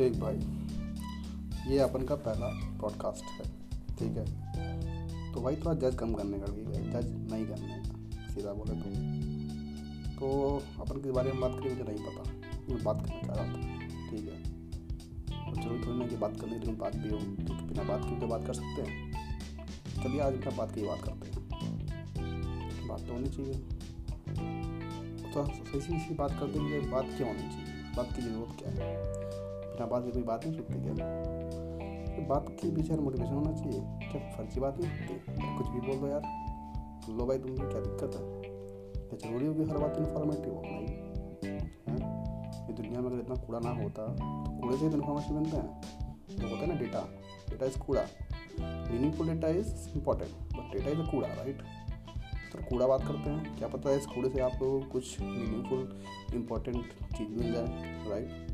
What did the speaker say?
एक भाई, ये अपन का पहला पॉडकास्ट है, ठीक है? तो भाई थोड़ा जज कम करने का ठीक है? जज नहीं करने का सीधा बोले तो। तो अपन किस बारे में बात करें मुझे नहीं पता। मैं बात करना चाह रहा था, ठीक है? और ज़रूरी थोड़ी ना कि बात करनी लेकिन बात भी हो तो बिना बात की तो बात कर सकते हैं। चलिए, आज बिना बात की बात करते हैं। बात तो होनी चाहिए। तो सही सी बात करते हैं बात क्यों होनी चाहिए? बात की ज़रूरत क्या है? बिना बात की कोई बात नहीं सुनती क्या? तो बात के पीछे मोटिवेशन होना चाहिए। क्या फर्जी बात नहीं होती? कुछ भी बोल दो यार। लो भाई तुमको क्या दिक्कत है? क्या ज़रूरी होगी हर बात इन्फॉर्मेटिव हो नहीं है? ये दुनिया में अगर इतना कूड़ा ना होता तो कूड़े से इन्फॉर्मेशन मिलते हैं। तो होता है ना डेटा डेटा इज़ कूड़ा। Meaningful data is important but data is कूड़ा राइट तो कूड़ा बात करते हैं। क्या पता है इस कूड़े से आपको कुछ मीनिंगफुल इम्पोर्टेंट चीज़ मिल जाए राइट